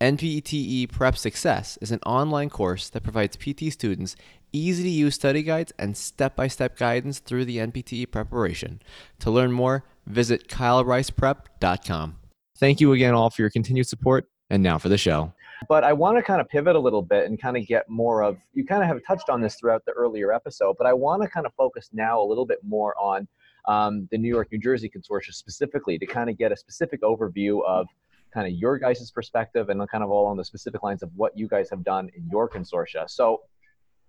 NPTE Prep Success is an online course that provides PT students easy to use study guides and step by step guidance through the NPTE preparation. To learn more, visit kylericeprep.com. Thank you again, all, for your continued support. And now for the show. But I want to kind of pivot a little bit and kind of get more of, you kind of have touched on this throughout the earlier episode, but I want to kind of focus now a little bit more on um, the New York, New Jersey Consortium specifically to kind of get a specific overview of kind of your guys' perspective and kind of all on the specific lines of what you guys have done in your consortia. So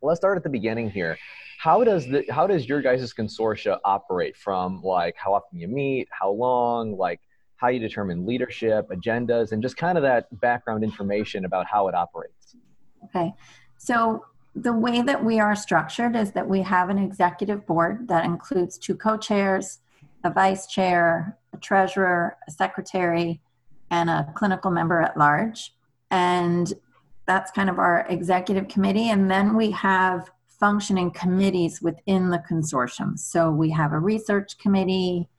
let's start at the beginning here. How does the how does your guys' consortia operate from like how often you meet, how long, like how you determine leadership, agendas, and just kind of that background information about how it operates. Okay. So the way that we are structured is that we have an executive board that includes two co-chairs, a vice chair, a treasurer, a secretary, and a clinical member at large. And that's kind of our executive committee. And then we have functioning committees within the consortium. So we have a research committee,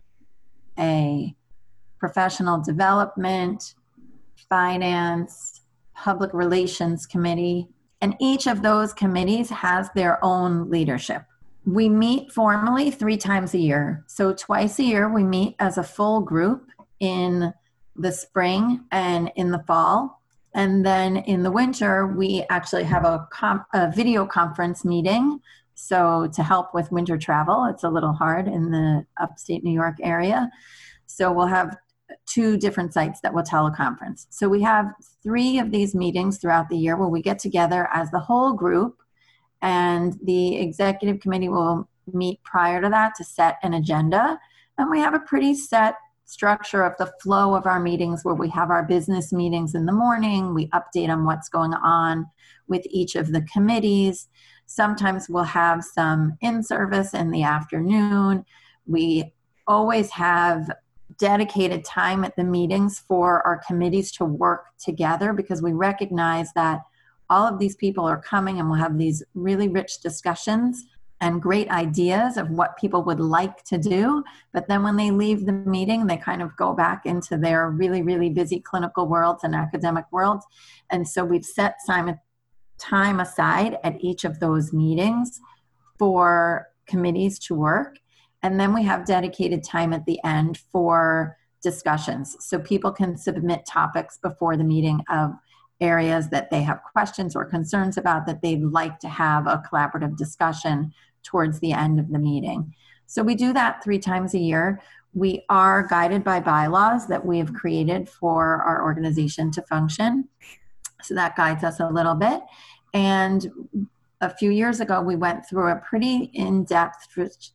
a professional development, finance, public relations committee, and each of those committees has their own leadership. We meet formally three times a year. So, twice a year, we meet as a full group in the spring and in the fall. And then in the winter, we actually have a, com- a video conference meeting. So, to help with winter travel, it's a little hard in the upstate New York area. So, we'll have two different sites that will teleconference. So we have three of these meetings throughout the year where we get together as the whole group, and the executive committee will meet prior to that to set an agenda. And we have a pretty set structure of the flow of our meetings where we have our business meetings in the morning, we update on what's going on with each of the committees. Sometimes we'll have some in service in the afternoon. We always have dedicated time at the meetings for our committees to work together because we recognize that all of these people are coming and we'll have these really rich discussions and great ideas of what people would like to do. But then when they leave the meeting, they kind of go back into their really, really busy clinical worlds and academic worlds. And so we've set time, aside at each of those meetings for committees to work. And then we have dedicated time at the end for discussions. So people can submit topics before the meeting of areas that they have questions or concerns about that they'd like to have a collaborative discussion towards the end of the meeting. So we do that three times a year. We are guided by bylaws that we have created for our organization to function. So that guides us a little bit. And a few years ago, we went through a pretty in depth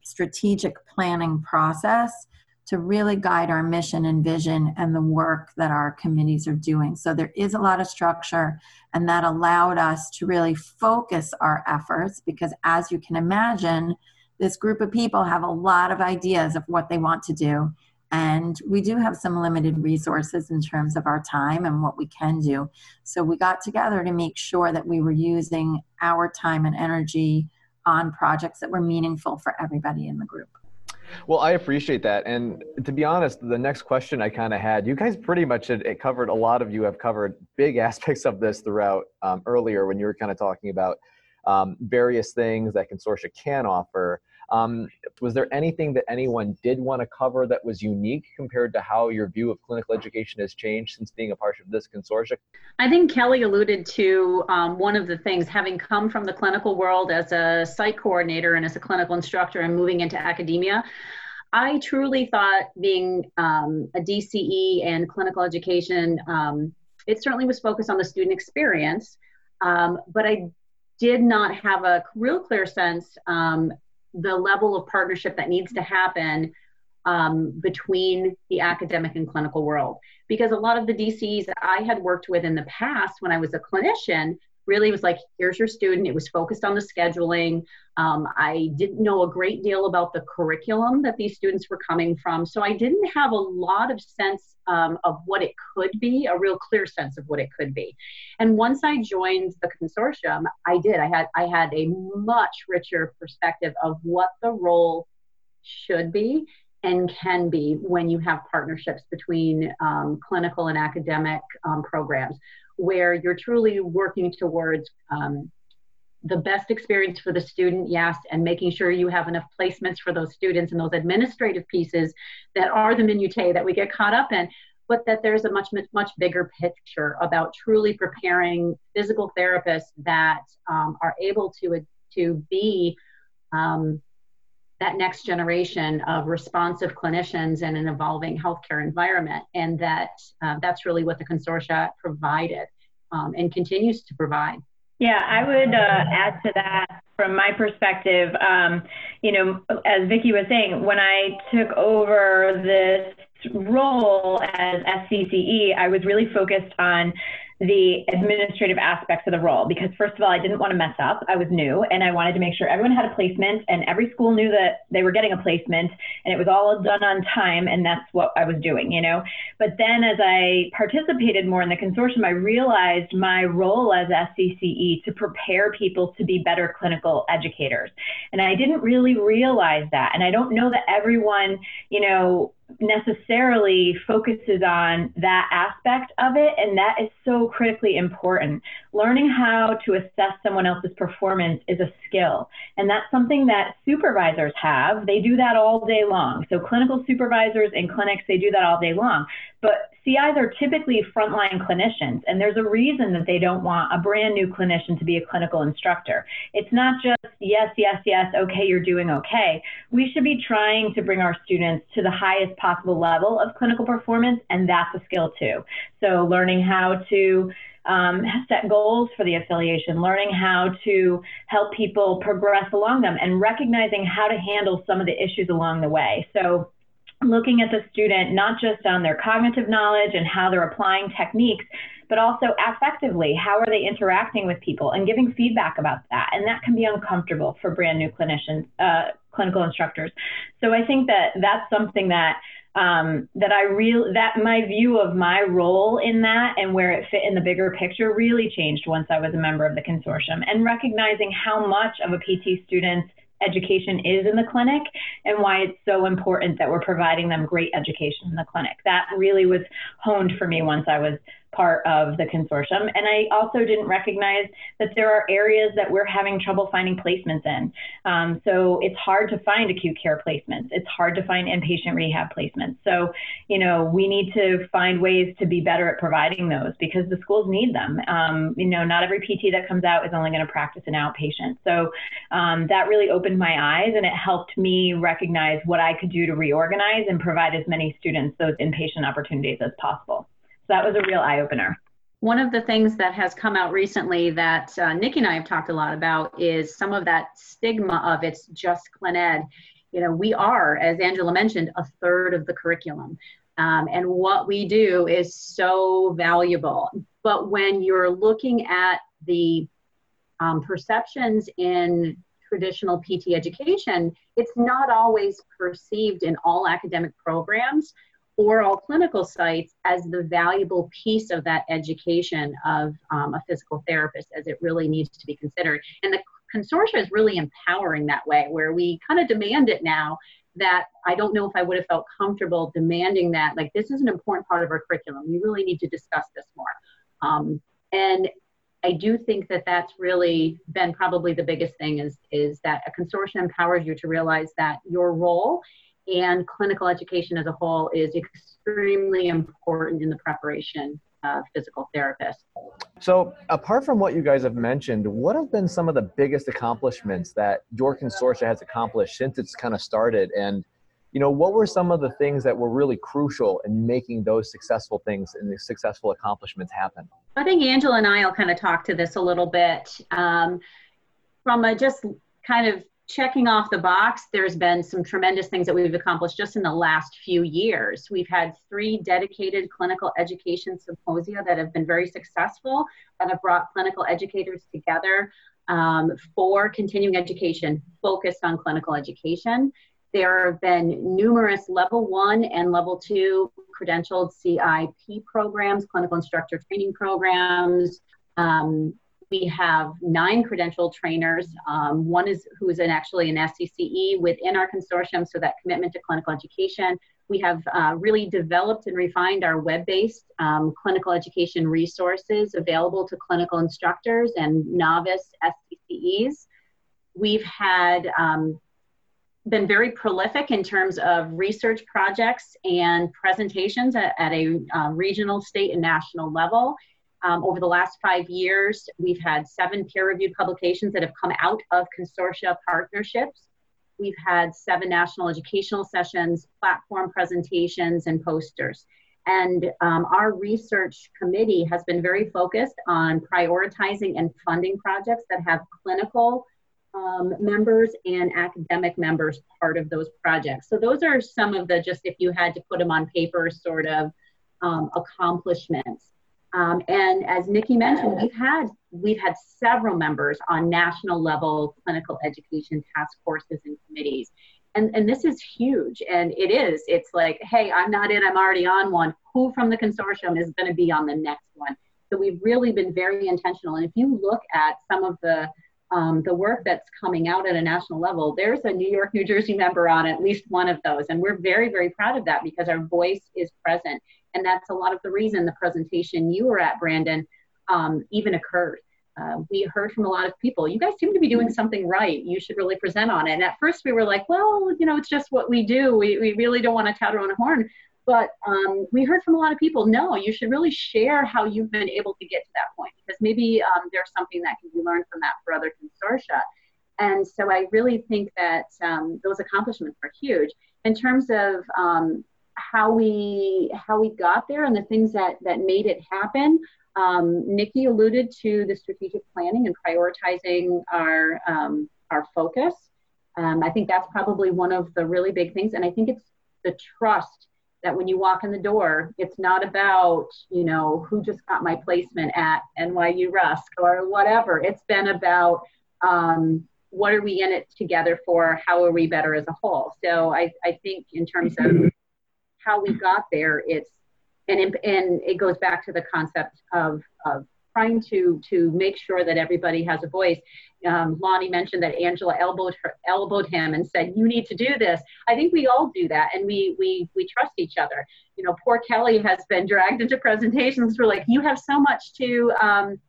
strategic planning process to really guide our mission and vision and the work that our committees are doing. So there is a lot of structure, and that allowed us to really focus our efforts because, as you can imagine, this group of people have a lot of ideas of what they want to do. And we do have some limited resources in terms of our time and what we can do. So we got together to make sure that we were using our time and energy on projects that were meaningful for everybody in the group. Well, I appreciate that. And to be honest, the next question I kind of had, you guys pretty much had it covered, a lot of you have covered big aspects of this throughout um, earlier when you were kind of talking about um, various things that consortia can offer. Um, was there anything that anyone did want to cover that was unique compared to how your view of clinical education has changed since being a part of this consortium? I think Kelly alluded to um, one of the things, having come from the clinical world as a site coordinator and as a clinical instructor and moving into academia. I truly thought being um, a DCE and clinical education, um, it certainly was focused on the student experience, um, but I did not have a real clear sense um, the level of partnership that needs to happen um, between the academic and clinical world. Because a lot of the DCs I had worked with in the past when I was a clinician really was like, here's your student. It was focused on the scheduling. Um, I didn't know a great deal about the curriculum that these students were coming from. So I didn't have a lot of sense um, of what it could be, a real clear sense of what it could be. And once I joined the consortium, I did. I had I had a much richer perspective of what the role should be and can be when you have partnerships between um, clinical and academic um, programs where you're truly working towards um, the best experience for the student, yes, and making sure you have enough placements for those students and those administrative pieces that are the minutiae that we get caught up in, but that there's a much, much, much bigger picture about truly preparing physical therapists that um, are able to, to be um, that next generation of responsive clinicians in an evolving healthcare environment. And that uh, that's really what the consortia provided um, and continues to provide. Yeah, I would uh, add to that from my perspective. Um, you know, as Vicki was saying, when I took over this role as SCCE, I was really focused on the administrative aspects of the role because first of all i didn't want to mess up. I was new and i wanted to make sure everyone had a placement and every school knew that they were getting a placement and it was all done on time and that's what i was doing you know? But then as i participated more in the consortium i realized my role as scce to prepare people to be better clinical educators. And i didn't really realize that and i don't know that everyone you know necessarily focuses on that aspect of it. And that is so critically important. Learning how to assess someone else's performance is a skill. And that's something that supervisors have. They do that all day long. So, clinical supervisors in clinics, they do that all day long. But CIs are typically frontline clinicians, and there's a reason that they don't want a brand new clinician to be a clinical instructor. It's not just yes, yes, yes, okay, you're doing okay. We should be trying to bring our students to the highest possible level of clinical performance, and that's a skill too. So, learning how to um, set goals for the affiliation, learning how to help people progress along them, and recognizing how to handle some of the issues along the way. So, looking at the student not just on their cognitive knowledge and how they're applying techniques, but also affectively, how are they interacting with people and giving feedback about that. And that can be uncomfortable for brand new clinicians, uh, clinical instructors. So I think that that's something that um, that I real that my view of my role in that and where it fit in the bigger picture really changed once I was a member of the consortium and recognizing how much of a PT student's education is in the clinic and why it's so important that we're providing them great education in the clinic. That really was honed for me once I was part of the consortium. And I also didn't recognize that there are areas that we're having trouble finding placements in. Um, so it's hard to find acute care placements. It's hard to find inpatient rehab placements. So, you know, we need to find ways to be better at providing those because the schools need them. Um, you know, not every PT that comes out is only going to practice an outpatient. So um, that really opened my eyes and it helped me recognize what I could do to reorganize and provide as many students those inpatient opportunities as possible. So that was a real eye opener. One of the things that has come out recently that uh, Nicki and I have talked a lot about is some of that stigma of it's just ClinEd. You know, we are, as Angela mentioned, a third of the curriculum. Um, and what we do is so valuable. But when you're looking at the um, perceptions in traditional PT education, it's not always perceived in all academic programs or all clinical sites as the valuable piece of that education of um, a physical therapist as it really needs to be considered. And the consortia is really empowering that way, where we kind of demand it now that I don't know if I would have felt comfortable demanding that, like, this is an important part of our curriculum. We really need to discuss this more. Um, and I do think that that's really been probably the biggest thing is, is that a consortium empowers you to realize that your role and clinical education as a whole is extremely important in the preparation of physical therapists. So, apart from what you guys have mentioned, what have been some of the biggest accomplishments that your consortia has accomplished since it's kind of started? And you know, what were some of the things that were really crucial in making those successful things and the successful accomplishments happen? I think Angela and I will kind of talk to this a little bit. Um, from a just kind of checking off the box, there's been some tremendous things that we've accomplished just in the last few years. We've had three dedicated clinical education symposia that have been very successful, that have brought clinical educators together um, for continuing education focused on clinical education. There have been numerous level one and level two credentialed CIP programs, clinical instructor training programs. Um, we have nine credentialed trainers. Um, one is who is an, actually an SCCE within our consortium, so that commitment to clinical education. We have uh, really developed and refined our web-based um, clinical education resources available to clinical instructors and novice SCCEs. We've had um, been very prolific in terms of research projects and presentations at, at a uh, regional, state, and national level. Um, over the last five years, we've had seven peer reviewed publications that have come out of consortia partnerships. We've had seven national educational sessions, platform presentations, and posters. And um, our research committee has been very focused on prioritizing and funding projects that have clinical um, members and academic members part of those projects. So those are some of the just if you had to put them on paper sort of um, accomplishments. Um, and as Nicki mentioned, we've had we've had several members on national level clinical education task forces and committees. And, and this is huge. And it is it's like hey i'm not in i'm already on one. Who from the consortium is going to be on the next one? So we've really been very intentional. And if you look at some of the um, the work that's coming out at a national level, there's a New York, New Jersey member on at least one of those. And we're very, very proud of that because our voice is present. And that's a lot of the reason the presentation you were at, Brandon, um, even occurred. Uh, we heard from a lot of people, you guys seem to be doing something right. You should really present on it. And at first we were like, well, you know, it's just what we do. We, we really don't want to tout our own horn. But um, we heard from a lot of people, no, you should really share how you've been able to get to that point because maybe um, there's something that can be learned from that for other consortia. And so I really think that um, those accomplishments are huge. In terms of um, how we how we got there and the things that that made it happen, um, Nicki alluded to the strategic planning and prioritizing our um, our focus. I think that's probably one of the really big things, and I think it's the trust that when you walk in the door, it's not about, you know, who just got my placement at NYU Rusk or whatever. It's been about um, what are we in it together for? How are we better as a whole? So I, I think in terms of how we got there, it's, and, and it goes back to the concept of, of trying to to make sure that everybody has a voice. Um, Lonnie mentioned that Angela elbowed her, elbowed him and said, "You need to do this." I think we all do that, and we we we trust each other. You know, poor Kelly has been dragged into presentations. We're like, "You have so much to um,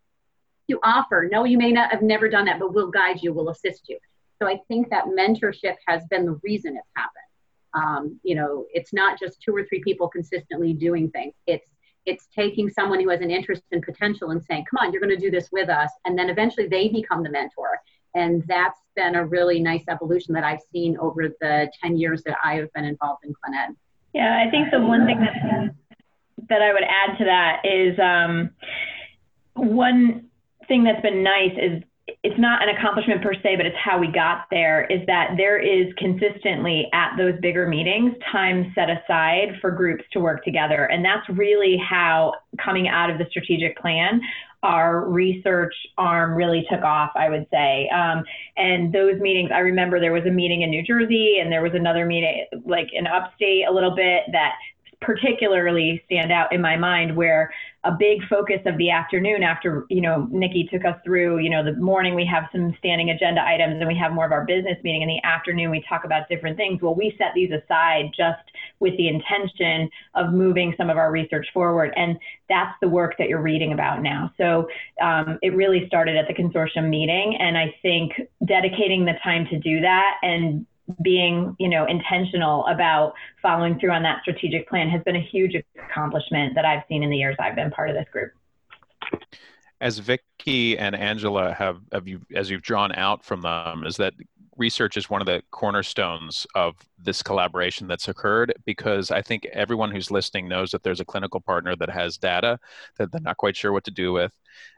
to offer. No, you may not have never done that, but we'll guide you. We'll assist you." So I think that mentorship has been the reason it's happened. Um, you know, it's not just two or three people consistently doing things. It's it's taking someone who has an interest in potential and saying, come on, you're going to do this with us. And then eventually they become the mentor. And that's been a really nice evolution that I've seen over the 10 years that I have been involved in ClinEd. Yeah, I think the one thing that, that I would add to that is um, one thing that's been nice is it's not an accomplishment per se, but it's how we got there is that there is consistently at those bigger meetings time set aside for groups to work together. And that's really how coming out of the strategic plan, our research arm really took off, I would say. Um, and those meetings, I remember there was a meeting in New Jersey and there was another meeting like in upstate a little bit that particularly stand out in my mind where a big focus of the afternoon after you know nicki took us through you know the morning we have some standing agenda items and we have more of our business meeting. In the afternoon we talk about different things. Well we set these aside just with the intention of moving some of our research forward and that's the work that you're reading about now. So um, it really started at the consortium meeting and i think dedicating the time to do that and being you know intentional about following through on that strategic plan has been a huge accomplishment that I've seen in the years I've been part of this group. As vicki and Angela have, have you as you've drawn out from them, is that research is one of the cornerstones of this collaboration that's occurred because I think everyone who's listening knows that there's a clinical partner that has data that they're not quite sure what to do with,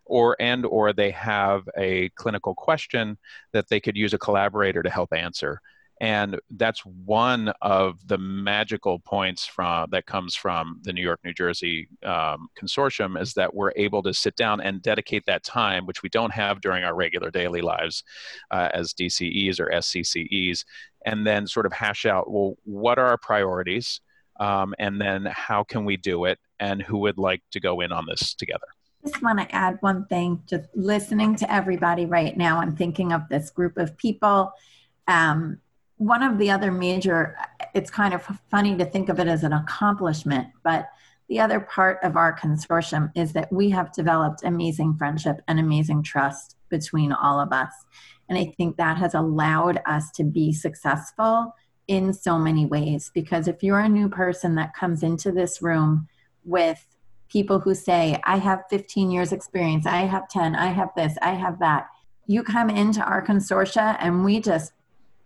or and or they have a clinical question that they could use a collaborator to help answer and that's one of the magical points from that comes from the new york new jersey um, consortium is that we're able to sit down and dedicate that time which we don't have during our regular daily lives uh, as dces or scces and then sort of hash out well what are our priorities um, and then how can we do it and who would like to go in on this together? Just want to add one thing just listening to everybody right now i'm thinking of this group of people um, one of the other major, it's kind of funny to think of it as an accomplishment, but the other part of our consortium is that we have developed amazing friendship and amazing trust between all of us. And I think that has allowed us to be successful in so many ways. Because if you're a new person that comes into this room with people who say, I have 15 years experience, I have 10, I have this, I have that, you come into our consortia and we just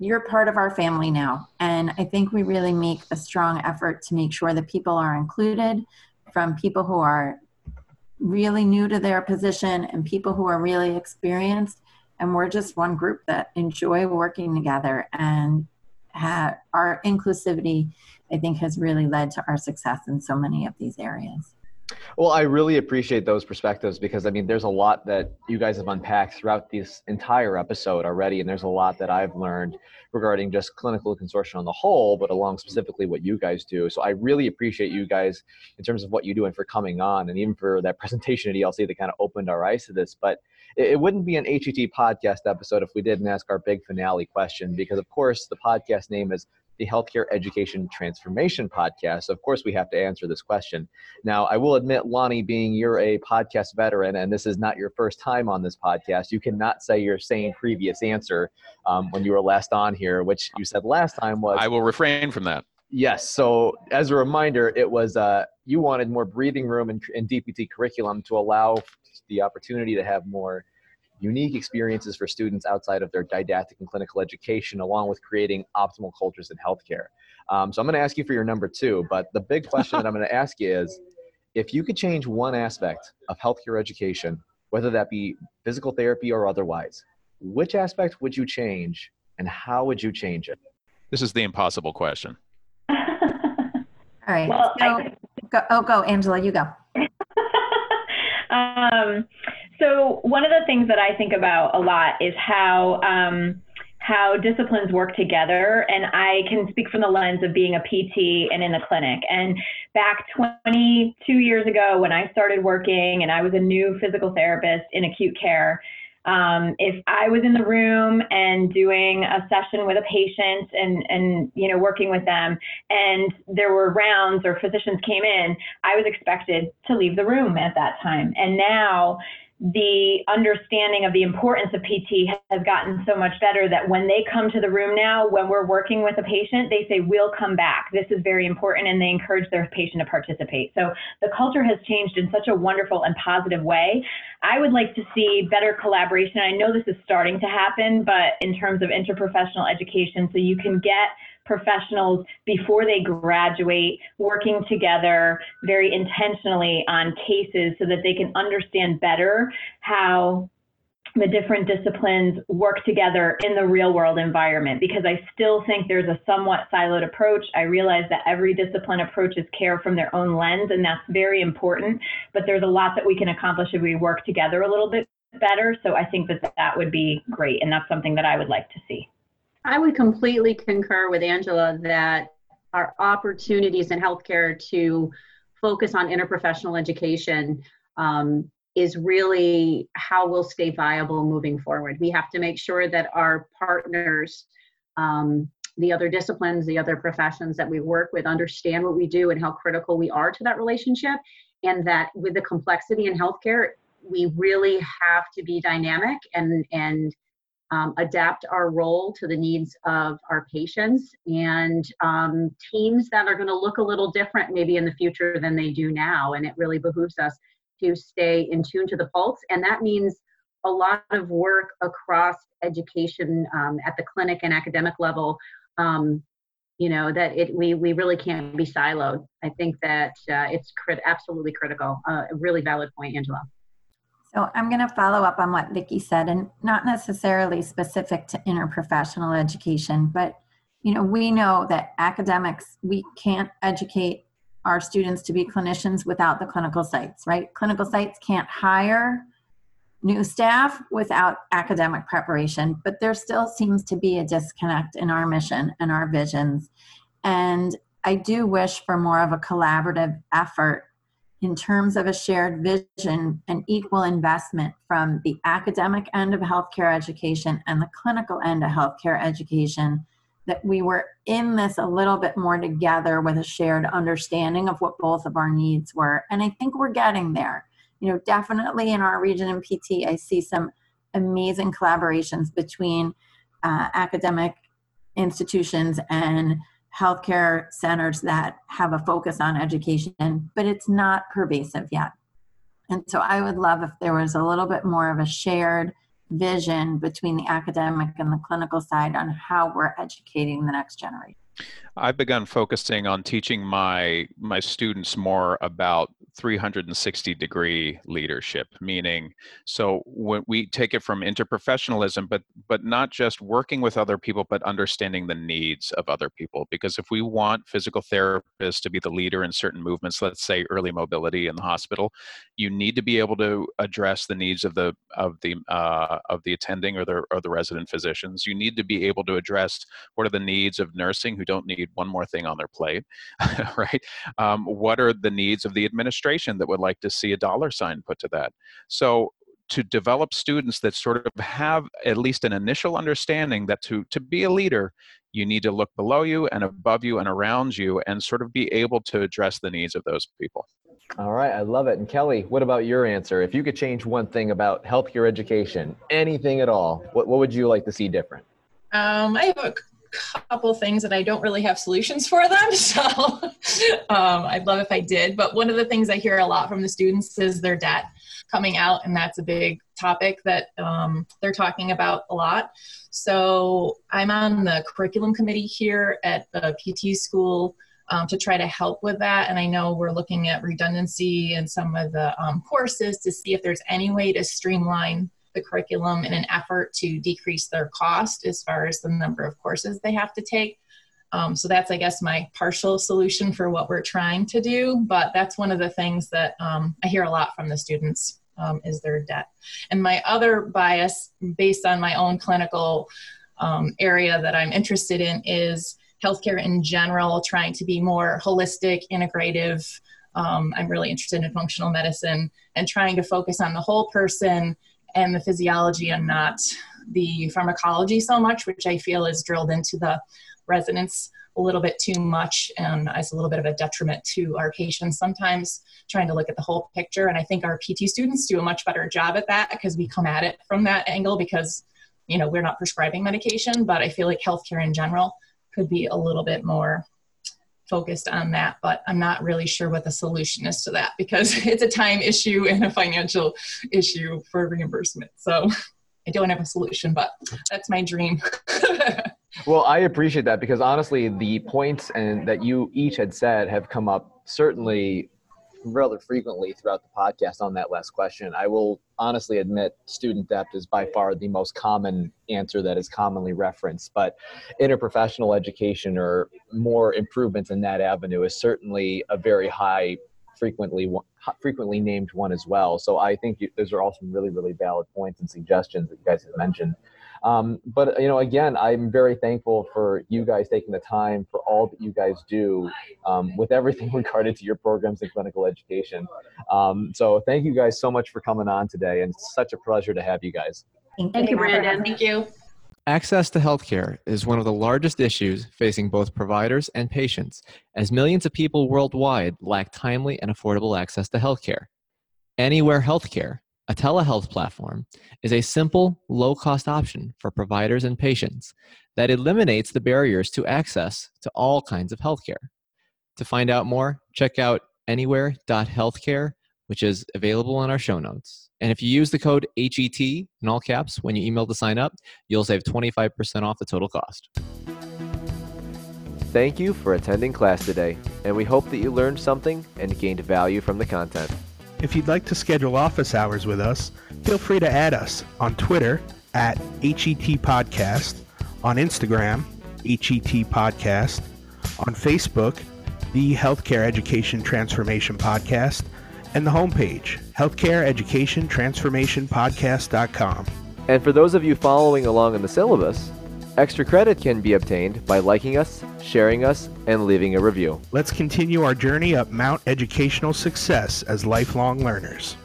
you're part of our family now. And I think we really make a strong effort to make sure that people are included from people who are really new to their position and people who are really experienced. And we're just one group that enjoy working together and have, our inclusivity, I think, has really led to our success in so many of these areas. Well, I really appreciate those perspectives because I mean, there's a lot that you guys have unpacked throughout this entire episode already, and there's a lot that I've learned regarding just clinical consortium on the whole, but along specifically what you guys do. So I really appreciate you guys in terms of what you do and for coming on, and even for that presentation at ELC that kind of opened our eyes to this. But it, wouldn't be an HET podcast episode if we didn't ask our big finale question, because of course the podcast name is the Healthcare Education Transformation Podcast. Of course, we have to answer this question. Now, I will admit, Lonnie, being you're a podcast veteran and this is not your first time on this podcast, you cannot say your same previous answer um, when you were last on here, which you said last time was. I will refrain from that. Yes. So, as a reminder, it was uh, you wanted more breathing room in, in DPT curriculum to allow the opportunity to have more unique experiences for students outside of their didactic and clinical education, along with creating optimal cultures in healthcare. Um, so I'm going to ask you for your number two, but the big question that I'm going to ask you is if you could change one aspect of healthcare education, whether that be physical therapy or otherwise, which aspect would you change and how would you change it? This is the impossible question. All right. Well, so, I, go, oh, go, Angela, you go. um, so one of the things that I think about a lot is how um, how disciplines work together, and I can speak from the lens of being a PT and in the clinic. And back 22 years ago, when I started working, and I was a new physical therapist in acute care. Um, if I was in the room and doing a session with a patient and, and, you know, working with them and there were rounds or physicians came in, I was expected to leave the room at that time. And now the understanding of the importance of PT has gotten so much better that when they come to the room now, when we're working with a patient, they say, We'll come back. This is very important, and they encourage their patient to participate. So the culture has changed in such a wonderful and positive way. I would like to see better collaboration. I know this is starting to happen, but in terms of interprofessional education, so you can get professionals before they graduate working together very intentionally on cases so that they can understand better how the different disciplines work together in the real world environment because I still think there's a somewhat siloed approach. I realize that every discipline approaches care from their own lens, and that's very important, but there's a lot that we can accomplish if we work together a little bit better. So I think that that would be great, and that's something that I would like to see. I would completely concur with Angela that our opportunities in healthcare to focus on interprofessional education um, is really how we'll stay viable moving forward. We have to make sure that our partners, um, the other disciplines, the other professions that we work with, understand what we do and how critical we are to that relationship, and that with the complexity in healthcare, we really have to be dynamic and and um, adapt our role to the needs of our patients and um, teams that are going to look a little different maybe in the future than they do now. And it really behooves us to stay in tune to the pulse. And that means a lot of work across education um, at the clinic and academic level. Um, you know that it we we really can't be siloed. I think that uh, it's crit- absolutely critical. Uh, a really valid point, Angela. So I'm going to follow up on what Vicki said, and not necessarily specific to interprofessional education, but you know we know that academics we can't educate our students to be clinicians without the clinical sites, right? Clinical sites can't hire new staff without academic preparation, but there still seems to be a disconnect in our mission and our visions. And I do wish for more of a collaborative effort in terms of a shared vision and equal investment from the academic end of healthcare education and the clinical end of healthcare education that we were in this a little bit more together with a shared understanding of what both of our needs were. And i think we're getting there. You know definitely in our region in pt i see some amazing collaborations between uh, academic institutions and healthcare centers that have a focus on education, but it's not pervasive yet. And so I would love if there was a little bit more of a shared vision between the academic and the clinical side on how we're educating the next generation. I've begun focusing on teaching my my students more about 360 degree leadership meaning so when we take it from interprofessionalism but but not just working with other people but understanding the needs of other people. Because if we want physical therapists to be the leader in certain movements let's say early mobility in the hospital you need to be able to address the needs of the of the uh, of the attending or the or the resident physicians. You need to be able to address what are the needs of nursing who don't need one more thing on their plate, right? Um, what are the needs of the administration that would like to see a dollar sign put to that? So to develop students that sort of have at least an initial understanding that to, to be a leader, you need to look below you and above you and around you and sort of be able to address the needs of those people. All right, I love it. And Kelly, what about your answer? If you could change one thing about healthcare education, anything at all, what, what would you like to see different? Um, I have a couple things that I don't really have solutions for them. So um, I'd love if I did. But one of the things I hear a lot from the students is their debt coming out, and that's a big topic that um, they're talking about a lot. So I'm on the curriculum committee here at the PT school. Um, to try to help with that. And I know we're looking at redundancy in some of the um, courses to see if there's any way to streamline the curriculum in an effort to decrease their cost as far as the number of courses they have to take. Um, so that's, I guess, my partial solution for what we're trying to do. But that's one of the things that um, I hear a lot from the students um, is their debt. And my other bias, based on my own clinical um, area that I'm interested in, is healthcare in general, trying to be more holistic, integrative. Um, I'm really interested in functional medicine and trying to focus on the whole person and the physiology and not the pharmacology so much, which I feel is drilled into the residents a little bit too much and is a little bit of a detriment to our patients sometimes trying to look at the whole picture. And i think our pt students do a much better job at that because we come at it from that angle because you know we're not prescribing medication but i feel like healthcare in general could be a little bit more focused on that, but I'm not really sure what the solution is to that because it's a time issue and a financial issue for reimbursement. So I don't have a solution, but that's my dream. well, I appreciate that because honestly, the points and that you each had said have come up certainly rather frequently throughout the podcast on that last question. I will honestly admit student debt is by far the most common answer that is commonly referenced, but interprofessional education or more improvements in that avenue is certainly a very high frequently frequently named one as well. So I think you, those are all some really really valid points and suggestions that you guys have mentioned. Um, but you know, again, I'm very thankful for you guys taking the time for all that you guys do um, with everything regarded to your programs in clinical education. Um, so thank you guys so much for coming on today, and it's such a pleasure to have you guys. Thank, thank you, Brandon. Thank you. Access to healthcare is one of the largest issues facing both providers and patients, as millions of people worldwide lack timely and affordable access to healthcare. Anywhere Healthcare a telehealth platform is a simple, low cost option for providers and patients that eliminates the barriers to access to all kinds of healthcare. To find out more, check out anywhere.healthcare which is available in our show notes. And if you use the code HET in all caps when you email to sign up, you'll save 25% off the total cost. Thank you for attending class today, and we hope that you learned something and gained value from the content. If you'd like to schedule office hours with us, feel free to add us on Twitter at HET Podcast, on Instagram, HET Podcast, on Facebook, the Healthcare Education Transformation Podcast, and the homepage, healthcareeducationtransformationpodcast.com. And for those of you following along in the syllabus, extra credit can be obtained by liking us, sharing us, and leaving a review. Let's continue our journey up Mount Educational Success as lifelong learners.